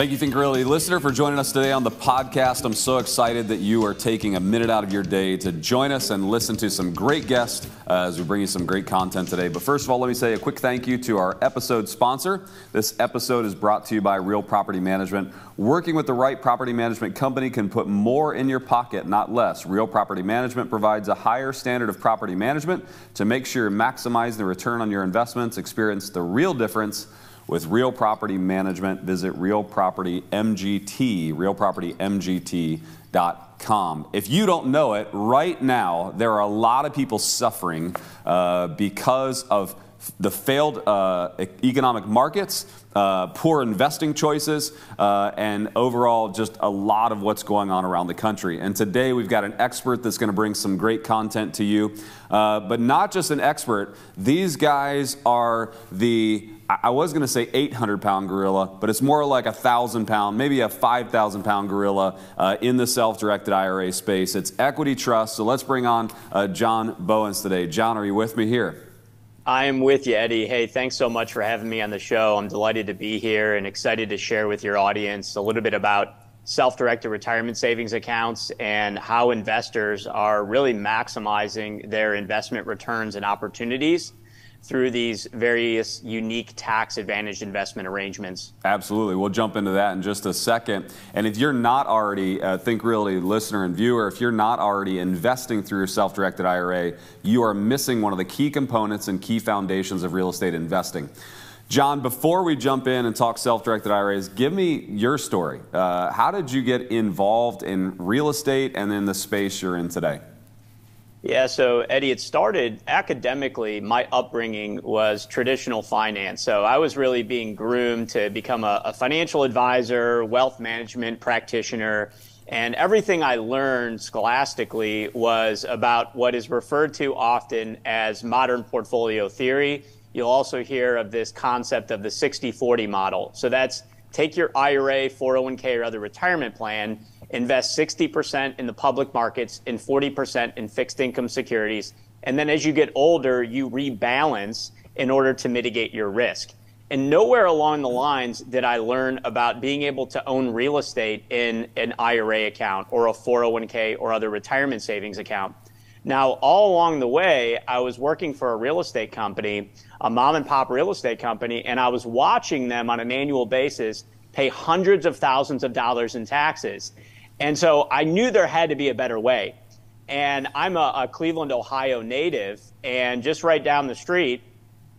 Thank you, Think Realty listener, for joining us today on the podcast. I'm so excited that you are taking a minute out of your day to join us and listen to some great guests uh, as we bring you some great content today. But first of all, let me say a quick thank you to our episode sponsor. This episode is brought to you by Real Property Management. Working with the right property management company can put more in your pocket, not less. Real Property Management provides a higher standard of property management to make sure you're maximizing the return on your investments. Experience the real difference with Real Property Management. Visit Real Property MGT, realpropertymgt.com. If you don't know it, right now there are a lot of people suffering uh, because of the failed uh, economic markets, uh, poor investing choices, uh, and overall just a lot of what's going on around the country. And today we've got an expert that's going to bring some great content to you. Uh, but not just an expert, these guys are the I was going to say 800 pound gorilla, but it's more like a thousand pound, maybe a 5,000 pound gorilla uh, in the self directed IRA space. It's Equity Trust. So let's bring on uh, John Bowens today. John, are you with me here? I'm with you, Eddie. Hey, thanks so much for having me on the show. I'm delighted to be here and excited to share with your audience a little bit about self directed retirement savings accounts and how investors are really maximizing their investment returns and opportunities through these various unique tax advantaged investment arrangements. Absolutely. We'll jump into that in just a second. And if you're not already, Think Realty listener and viewer, if you're not already investing through your self directed IRA, you are missing one of the key components and key foundations of real estate investing. John, before we jump in and talk self directed IRAs, give me your story. Uh, how did you get involved in real estate and in the space you're in today? Yeah, so Eddie, it started academically. My upbringing was traditional finance. So I was really being groomed to become a, a, financial advisor, wealth management practitioner. And everything I learned scholastically was about what is referred to often as modern portfolio theory. You'll also hear of this concept of the 60 40 model. So that's take your IRA, 401k, or other retirement plan invest 60% in the public markets and 40% in fixed income securities. And then as you get older, you rebalance in order to mitigate your risk. And nowhere along the lines did I learn about being able to own real estate in an IRA account or a 401k or other retirement savings account. Now, all along the way, I was working for a real estate company, a mom and pop real estate company, and I was watching them on an annual basis pay hundreds of thousands of dollars in taxes. And so I knew there had to be a better way. And I'm a, a, Cleveland, Ohio native, and just right down the street,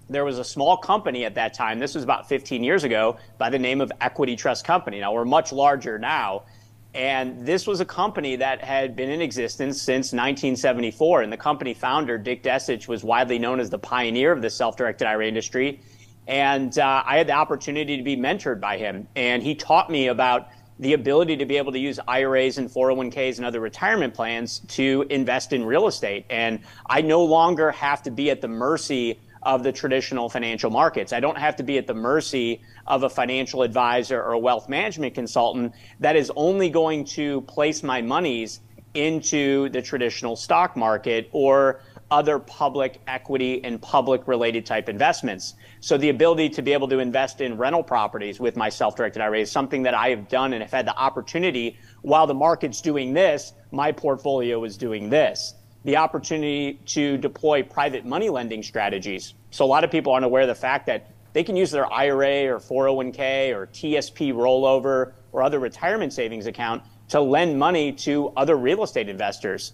there was a small company at that time. This was about 15 years ago by the name of Equity Trust Company. Now we're much larger now. And this was a company that had been in existence since 1974. And the company founder, Dick Desich, was widely known as the pioneer of the self directed IRA industry. And uh, I had the opportunity to be mentored by him. And he taught me about the ability to be able to use IRAs and 401ks and other retirement plans to invest in real estate. And I no longer have to be at the mercy of the traditional financial markets. I don't have to be at the mercy of a financial advisor or a wealth management consultant that is only going to place my monies into the traditional stock market or other public equity and public related type investments. So the ability to be able to invest in rental properties with my self-directed IRA is something that I have done and have had the opportunity while the market's doing this, my portfolio is doing this. The opportunity to deploy private money lending strategies. So a lot of people aren't aware of the fact that they can use their IRA or 401k or TSP rollover or other retirement savings account to lend money to other real estate investors.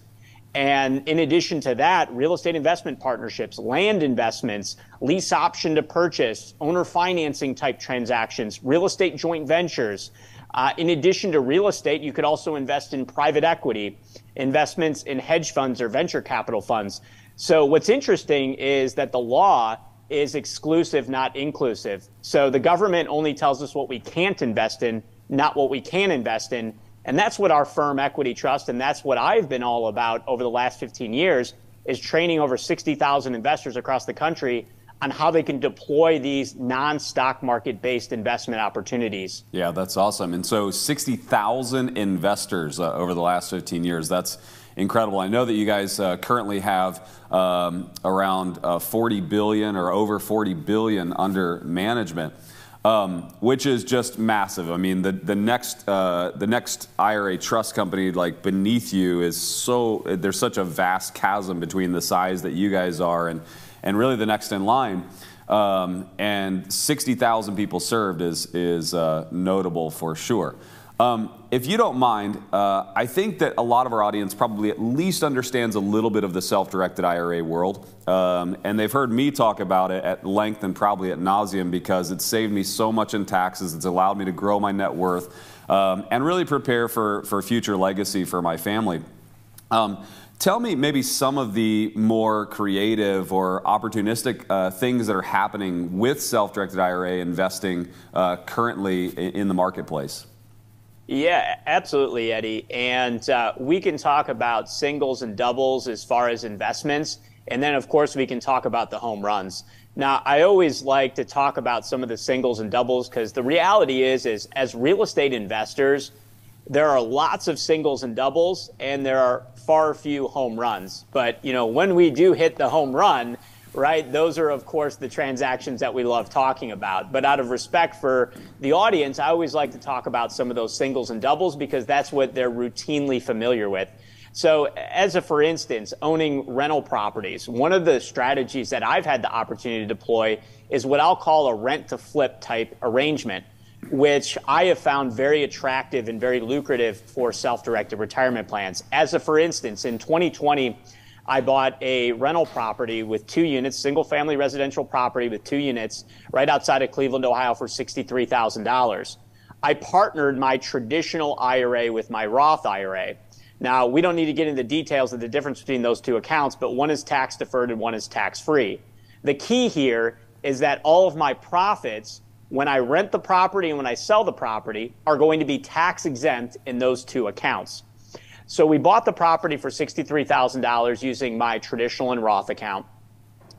And in addition to that, real estate investment partnerships, land investments, lease option to purchase, owner financing type transactions, real estate joint ventures. Uh, in addition to real estate, you could also invest in private equity, investments in hedge funds or venture capital funds. So what's interesting is that the law is exclusive, not inclusive. So the government only tells us what we can't invest in, not what we can invest in. And that's what our firm Equity Trust, and that's what I've been all about over the last 15 years, is training over 60,000 investors across the country on how they can deploy these non-stock market based investment opportunities. Yeah, that's awesome. And so 60,000 investors uh, over the last 15 years. That's incredible. I know that you guys uh, currently have um, around uh, 40 billion or over 40 billion under management. Um, which is just massive. I mean, the the next uh, the next IRA trust company like beneath you is so there's such a vast chasm between the size that you guys are and and really the next in line. Um, and 60,000 people served is is uh, notable for sure. Um, if you don't mind, uh, I think that a lot of our audience probably at least understands a little bit of the self-directed IRA world, um, and they've heard me talk about it at length and probably at nauseum because it's saved me so much in taxes. It's allowed me to grow my net worth um, and really prepare for for future legacy for my family. Um, tell me maybe some of the more creative or opportunistic uh, things that are happening with self-directed IRA investing uh, currently in the marketplace. Yeah, absolutely, Eddie. And uh, we can talk about singles and doubles as far as investments. And then, of course, we can talk about the home runs. Now, I always like to talk about some of the singles and doubles because the reality is, is as real estate investors, there are lots of singles and doubles, and there are far few home runs. But you know, when we do hit the home run, right? Those are, of course, the transactions that we love talking about. But out of respect for the audience, I always like to talk about some of those singles and doubles because that's what they're routinely familiar with. So, as a for instance, owning rental properties, one of the strategies that I've had the opportunity to deploy is what I'll call a rent to flip type arrangement, which I have found very attractive and very lucrative for self directed retirement plans. As a for instance, in 2020, I bought a rental property with two units, single family residential property with two units right outside of Cleveland, Ohio for $63,000. I partnered my traditional IRA with my Roth IRA. Now, we don't need to get into the details of the difference between those two accounts, but one is tax deferred and one is tax free. The key here is that all of my profits, when I rent the property and when I sell the property, are going to be tax exempt in those two accounts. So we bought the property for $63,000 using my traditional and Roth account.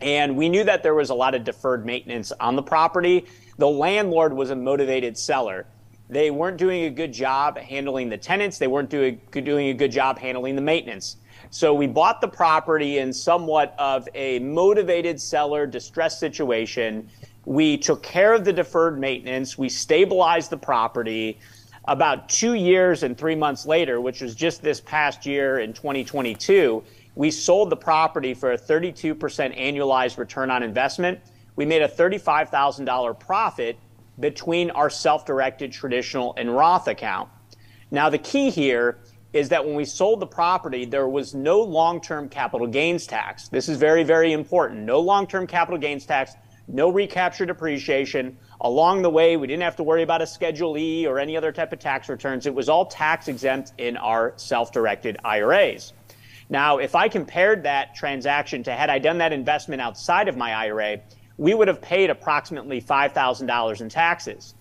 And we knew that there was a lot of deferred maintenance on the property. The landlord was a motivated seller. They weren't doing a good job handling the tenants. They weren't doing, doing a good job handling the maintenance. So we bought the property in somewhat of a motivated seller distress situation. We took care of the deferred maintenance. We stabilized the property about two years and three months later, which was just this past year in 2022, we sold the property for a 32% annualized return on investment. We made a $35,000 profit between our self directed traditional and Roth account. Now, the key here is that when we sold the property, there was no long term capital gains tax. This is very, very important. No long term capital gains tax, no recapture depreciation. Along the way, we didn't have to worry about a Schedule E or any other type of tax returns. It was all tax exempt in our self directed IRAs. Now, if I compared that transaction to had I done that investment outside of my IRA, we would have paid approximately $5,000 in taxes.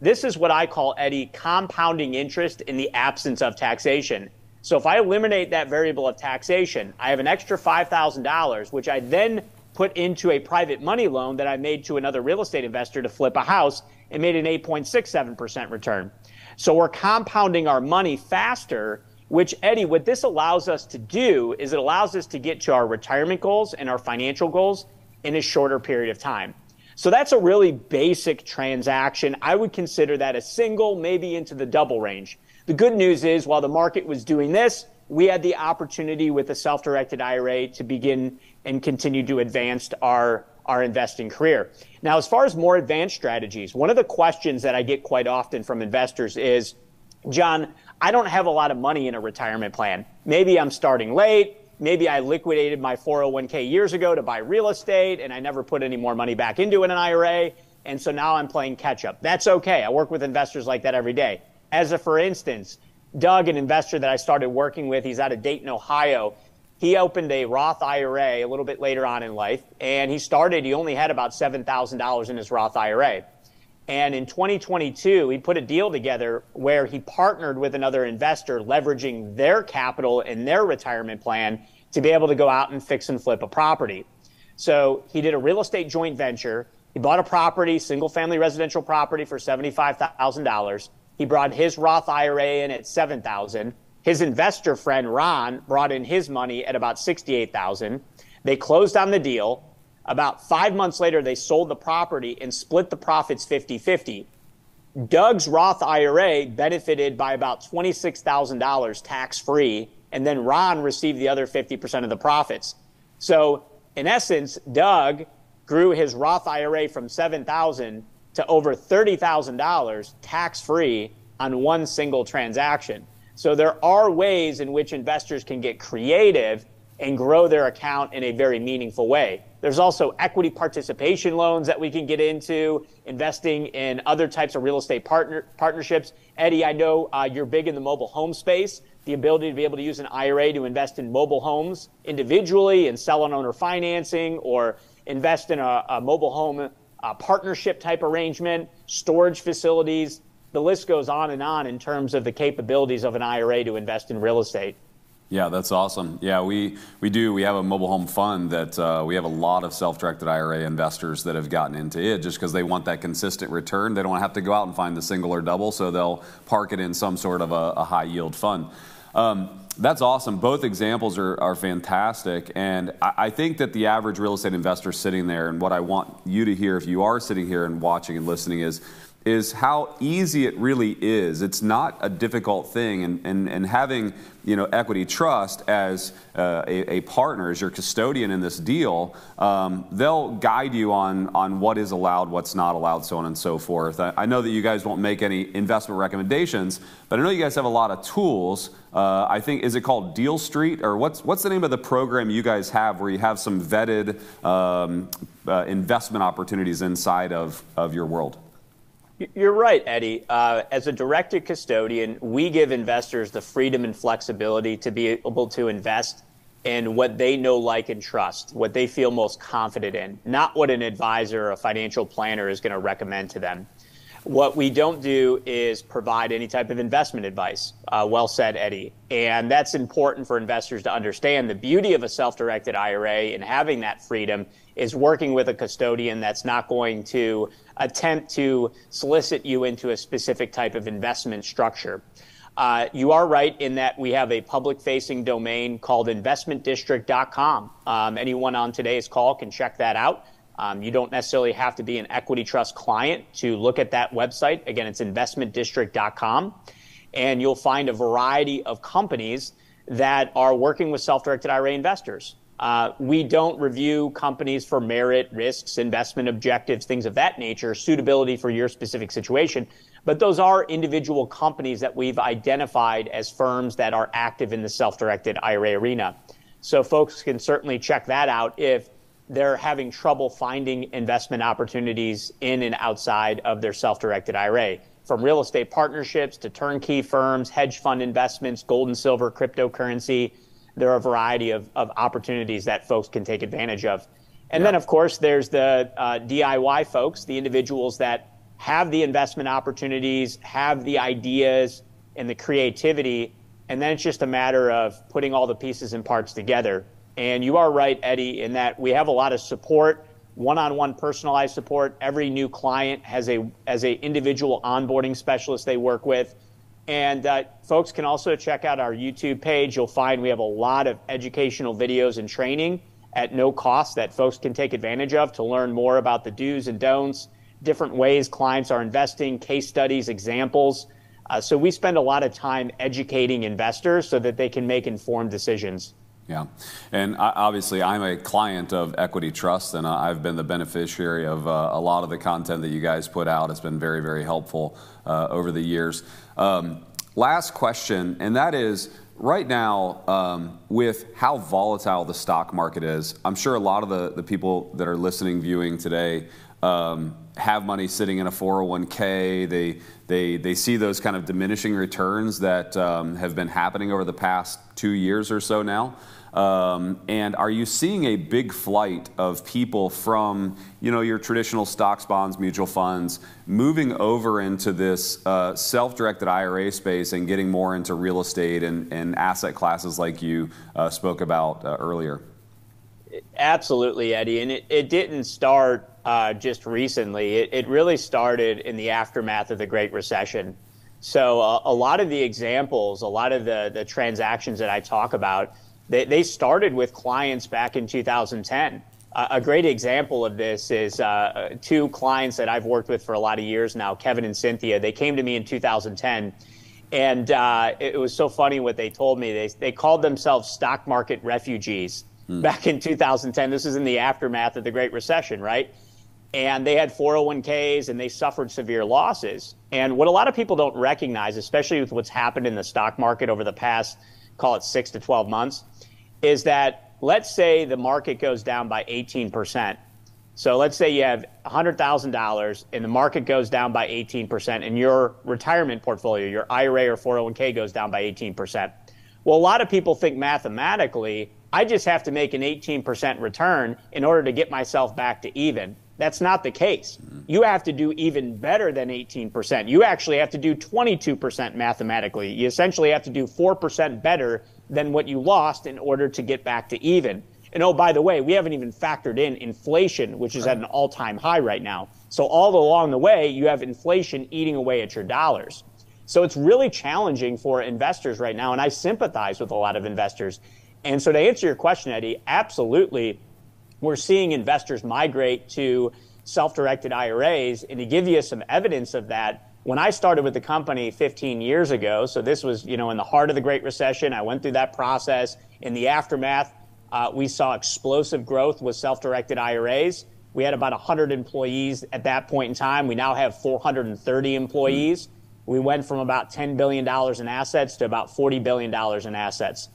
This is what I call, Eddie, compounding interest in the absence of taxation. So if I eliminate that variable of taxation, I have an extra $5,000, which I then put into a private money loan that I made to another real estate investor to flip a house and made an 8.67% return. So we're compounding our money faster, which, Eddie, what this allows us to do is it allows us to get to our retirement goals and our financial goals in a shorter period of time. So that's a really basic transaction. I would consider that a single, maybe into the double range. The good news is while the market was doing this, we had the opportunity with a self-directed IRA to begin and continue to advance our our investing career. Now, as far as more advanced strategies, one of the questions that I get quite often from investors is, John, I don't have a lot of money in a retirement plan. Maybe I'm starting late. Maybe I liquidated my 401k years ago to buy real estate and I never put any more money back into an IRA. And so now I'm playing catch up. That's okay. I work with investors like that every day. As a for instance, Doug, an investor that I started working with, he's out of Dayton, Ohio. He opened a Roth IRA a little bit later on in life, and he started, he only had about $7,000 in his Roth IRA. And in 2022, he put a deal together where he partnered with another investor, leveraging their capital and their retirement plan to be able to go out and fix and flip a property. So he did a real estate joint venture. He bought a property, single family residential property for $75,000. He brought his Roth IRA in at 7,000. His investor friend Ron brought in his money at about 68,000. They closed on the deal. About five months later, they sold the property and split the profits 50 50. Doug's Roth IRA benefited by about $26,000 tax free, and then Ron received the other 50% of the profits. So, in essence, Doug grew his Roth IRA from 7,000 to over $30,000 tax free on one single transaction. So there are ways in which investors can get creative and grow their account in a very meaningful way. There's also equity participation loans that we can get into, investing in other types of real estate partner, partnerships. Eddie, I know uh, you're big in the mobile home space. The ability to be able to use an IRA to invest in mobile homes individually and sell on owner financing or invest in a, a mobile home uh, partnership type arrangement, storage facilities. The list goes on and on in terms of the capabilities of an IRA to invest in real estate. Yeah, that's awesome. Yeah, we, we do. We have a mobile home fund that uh, we have a lot of self directed IRA investors that have gotten into it just because they want that consistent return. They don't have to go out and find the single or double, so they'll park it in some sort of a, a high yield fund. Um, that's awesome. Both examples are, are fantastic. And I, I, think that the average real estate investor sitting there, and what I want you to hear if you are sitting here and watching and listening, is is how easy it really is. It's not a difficult thing, and, and, and having you know equity trust as uh, a, a, partner, as your custodian in this deal, um, they'll guide you on on what is allowed, what's not allowed, so on and so forth. I, I, know that you guys won't make any investment recommendations, but I know you guys have a lot of tools. Uh, I think is it called Deal Street, or what's what's the name of the program you guys have where you have some vetted um, uh, investment opportunities inside of of your world? You're right, Eddie. Uh, as a directed custodian, we give investors the freedom and flexibility to be able to invest in what they know, like, and trust, what they feel most confident in, not what an advisor or a financial planner is going to recommend to them. What we don't do is provide any type of investment advice. Uh, well said, Eddie. And that's important for investors to understand. The beauty of a self directed IRA and having that freedom is working with a custodian that's not going to attempt to solicit you into a specific type of investment structure. Uh, you are right in that we have a public facing domain called investmentdistrict.com. Um, anyone on today's call can check that out. Um, you don't necessarily have to be an equity trust client to look at that website. Again, it's investmentdistrict.com. And you'll find a variety of companies that are working with self directed IRA investors. Uh, we don't review companies for merit, risks, investment objectives, things of that nature, suitability for your specific situation. But those are individual companies that we've identified as firms that are active in the self directed IRA arena. So folks can certainly check that out if they're having trouble finding investment opportunities in and outside of their self directed IRA. From real estate partnerships to turnkey firms, hedge fund investments, gold and silver, cryptocurrency, there are a variety of, of opportunities that folks can take advantage of. And yeah. then, of course, there's the uh, DIY folks, the individuals that have the investment opportunities, have the ideas and the creativity, and then it's just a matter of putting all the pieces and parts together. And you are right, Eddie, in that we have a lot of support, one-on-one personalized support. Every new client has a as a individual onboarding specialist they work with. And uh, folks can also check out our YouTube page. You'll find we have a lot of educational videos and training at no cost that folks can take advantage of to learn more about the do's and don'ts, different ways clients are investing, case studies, examples. Uh, so we spend a lot of time educating investors so that they can make informed decisions. Yeah, and obviously I'm a client of Equity Trust, and I've been the beneficiary of uh, a lot of the content that you guys put out. It's been very, very helpful uh, over the years. Um, last question, and that is right now, um, with how volatile the stock market is, I'm sure a lot of the, the people that are listening, viewing today, um, have money sitting in a 401k. They, they, they see those kind of diminishing returns that um, have been happening over the past two years or so now. Um, and are you seeing a big flight of people from you know your traditional stocks, bonds, mutual funds, moving over into this uh, self-directed IRA space and getting more into real estate and, and asset classes like you uh, spoke about uh, earlier? Absolutely, Eddie. And it, it didn't start uh, just recently. It, it really started in the aftermath of the Great Recession. So uh, a lot of the examples, a lot of the, the transactions that I talk about they, they started with clients back in 2010. a great example of this is uh, two clients that I've worked with for a lot of years now, Kevin and Cynthia. They came to me in 2010, and uh, it was so funny what they told me. They, they called themselves stock market refugees hmm. back in 2010. This is in the aftermath of the Great Recession, right? And they had 401ks and they suffered severe losses. And what a lot of people don't recognize, especially with what's happened in the stock market over the past, call it six to 12 months, is that let's say the market goes down by 18%. So let's say you have $100,000 and the market goes down by 18% and your retirement portfolio, your IRA or 401k goes down by 18%. Well, a lot of people think mathematically, I just have to make an 18% return in order to get myself back to even. That's not the case. Mm-hmm. You have to do even better than 18%. You actually have to do 22% mathematically. You essentially have to do 4% better than what you lost in order to get back to even. And oh, by the way, we haven't even factored in inflation, which is at an all time high right now. So, all along the way, you have inflation eating away at your dollars. So, it's really challenging for investors right now. And I sympathize with a lot of investors. And so, to answer your question, Eddie, absolutely, we're seeing investors migrate to self directed IRAs. And to give you some evidence of that, when I started with the company 15 years ago, so this was, you know, in the heart of the Great Recession, I went through that process. In the aftermath, uh, we saw explosive growth with self-directed IRAs. We had about 100 employees at that point in time. We now have 430 employees. We went from about $10 billion in assets to about $40 billion in assets.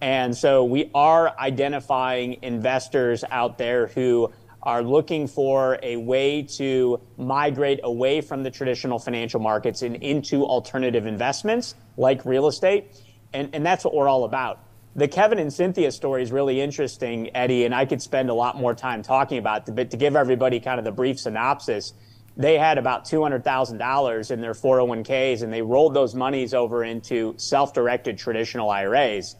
And so we are identifying investors out there who are looking for a way to migrate away from the traditional financial markets and into alternative investments like real estate. And, and that's what we're all about. The Kevin and Cynthia story is really interesting, Eddie, and I could spend a lot more time talking about it. But to give everybody kind of the brief synopsis, they had about $200,000 in their 401ks and they rolled those monies over into self directed traditional IRAs.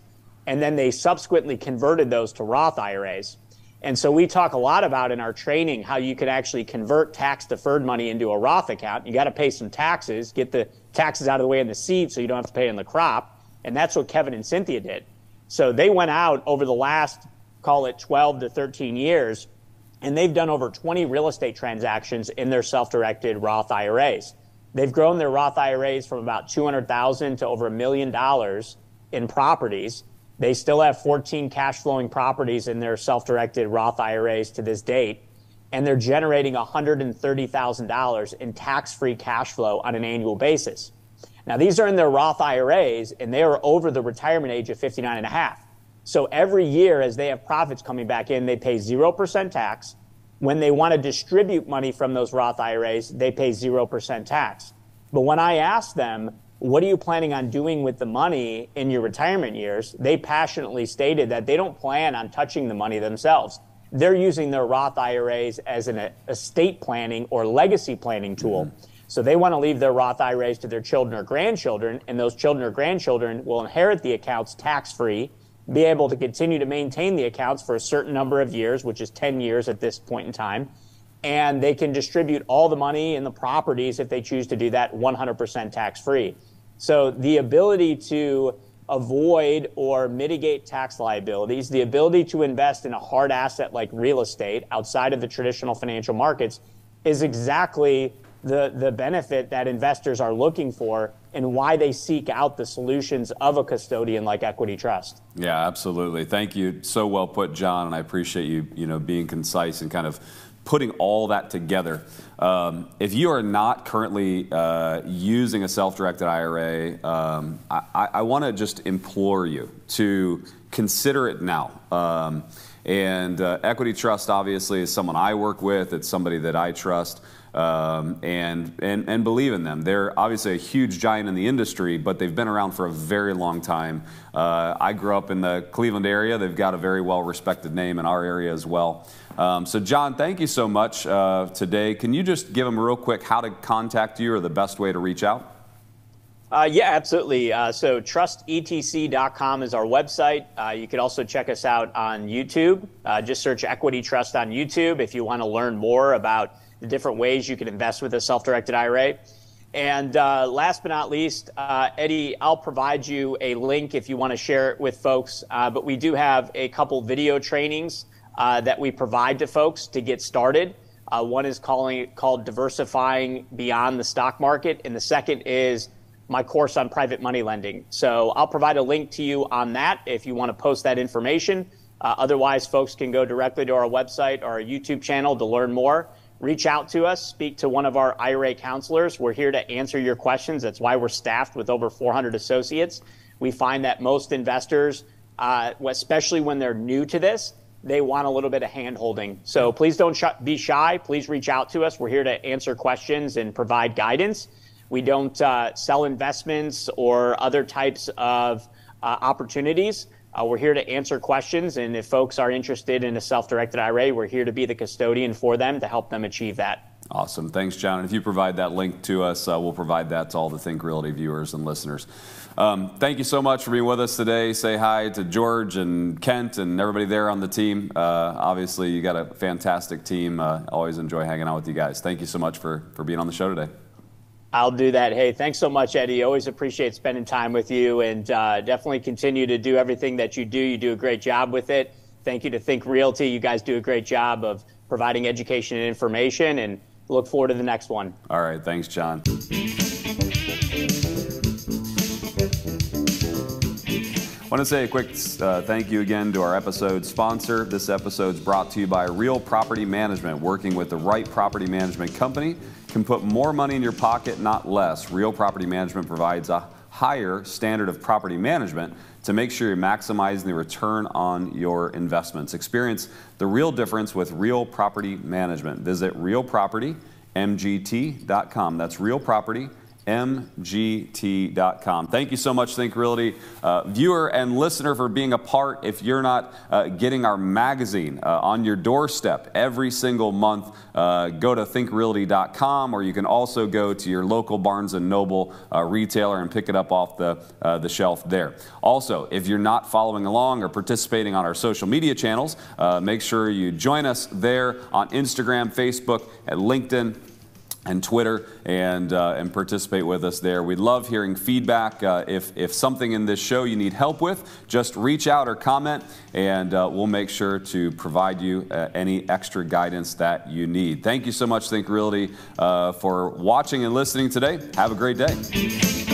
And then they subsequently converted those to Roth IRAs. And so we talk a lot about in our training how you can actually convert tax deferred money into a Roth account. You got to pay some taxes, get the taxes out of the way in the seed so you don't have to pay in the crop. And that's what Kevin and Cynthia did. So they went out over the last, call it 12 to 13 years, and they've done over 20 real estate transactions in their self-directed Roth IRAs. They've grown their Roth IRAs from about 200,000 to over a million dollars in properties. They still have 14 cash flowing properties in their self directed Roth IRAs to this date, and they're generating $130,000 in tax free cash flow on an annual basis. Now, these are in their Roth IRAs, and they are over the retirement age of 59 and a half. So every year, as they have profits coming back in, they pay 0% tax. When they want to distribute money from those Roth IRAs, they pay 0% tax. But when I ask them, what are you planning on doing with the money in your retirement years? They passionately stated that they don't plan on touching the money themselves. They're using their Roth IRAs as an estate planning or legacy planning tool. Mm-hmm. So they want to leave their Roth IRAs to their children or grandchildren, and those children or grandchildren will inherit the accounts tax free, be able to continue to maintain the accounts for a certain number of years, which is 10 years at this point in time. And they can distribute all the money and the properties if they choose to do that 100% tax free. So the ability to avoid or mitigate tax liabilities, the ability to invest in a hard asset like real estate outside of the traditional financial markets is exactly the, the benefit that investors are looking for and why they seek out the solutions of a custodian like Equity Trust. Yeah, absolutely. Thank you. So well put, John, and I appreciate you, you know, being concise and kind of putting all that together. Um, if you are not currently uh, using a self-directed IRA, um, I, I want to just implore you to consider it now. Um, and uh, Equity Trust obviously is someone I work with. It's somebody that I trust um, and, and, and believe in them. They're obviously a huge giant in the industry, but they've been around for a very long time. Uh, I grew up in the Cleveland area. They've got a very well respected name in our area as well. Um, so, John, thank you so much uh, today. Can you just give them real quick how to contact you or the best way to reach out? Uh, yeah, absolutely. Uh, so trustetc.com is our website. Uh, you can also check us out on YouTube. Uh, just search Equity Trust on YouTube if you want to learn more about the different ways you can invest with a self-directed IRA. And uh, last but not least, uh, Eddie, I'll provide you a link if you want to share it with folks. But we do have a couple video trainings uh, that we provide to folks to get started. Uh, one is calling called diversifying beyond the stock market, and the second is my course on private money lending. So I'll provide a link to you on that if you want to post that information. Uh, otherwise, folks can go directly to our website or our YouTube channel to learn more. Reach out to us, speak to one of our IRA counselors. We're here to answer your questions. That's why we're staffed with over 400 associates. We find that most investors, uh, especially when they're new to this, they want a little bit of hand holding. So please don't sh- be shy. Please reach out to us. We're here to answer questions and provide guidance. We don't uh, sell investments or other types of uh, opportunities. Uh, we're here to answer questions. And if folks are interested in a self directed IRA, we're here to be the custodian for them to help them achieve that. Awesome. Thanks, John. And if you provide that link to us, uh, we'll provide that to all the Think Realty viewers and listeners. Um, thank you so much for being with us today. Say hi to George and Kent and everybody there on the team. Uh, obviously, you got a fantastic team. Uh, always enjoy hanging out with you guys. Thank you so much for, for being on the show today. I'll do that. Hey, thanks so much, Eddie. Always appreciate spending time with you and uh, definitely continue to do everything that you do. You do a great job with it. Thank you to Think Realty. You guys do a great job of providing education and information and look forward to the next one. All right. Thanks, John. Want to say a quick uh, thank you again to our episode sponsor. This episode is brought to you by Real Property Management. Working with the right property management company can put more money in your pocket, not less. Real Property Management provides a higher standard of property management to make sure you're maximizing the return on your investments. Experience the real difference with Real Property Management. Visit realpropertymgt.com. That's Real Property mgt.com. Thank you so much, Think Realty, uh, viewer and listener, for being a part. If you're not uh, getting our magazine uh, on your doorstep every single month, uh, go to thinkrealty.com, or you can also go to your local Barnes and Noble uh, retailer and pick it up off the uh, the shelf there. Also, if you're not following along or participating on our social media channels, make sure you join us there on Instagram, Facebook, and LinkedIn and Twitter and, uh, and participate with us there. We love hearing feedback. Uh, if, if something in this show you need help with, just reach out or comment, and uh, we'll make sure to provide you uh, any extra guidance that you need. Thank you so much, Think Realty, uh, for watching and listening today. Have a great day.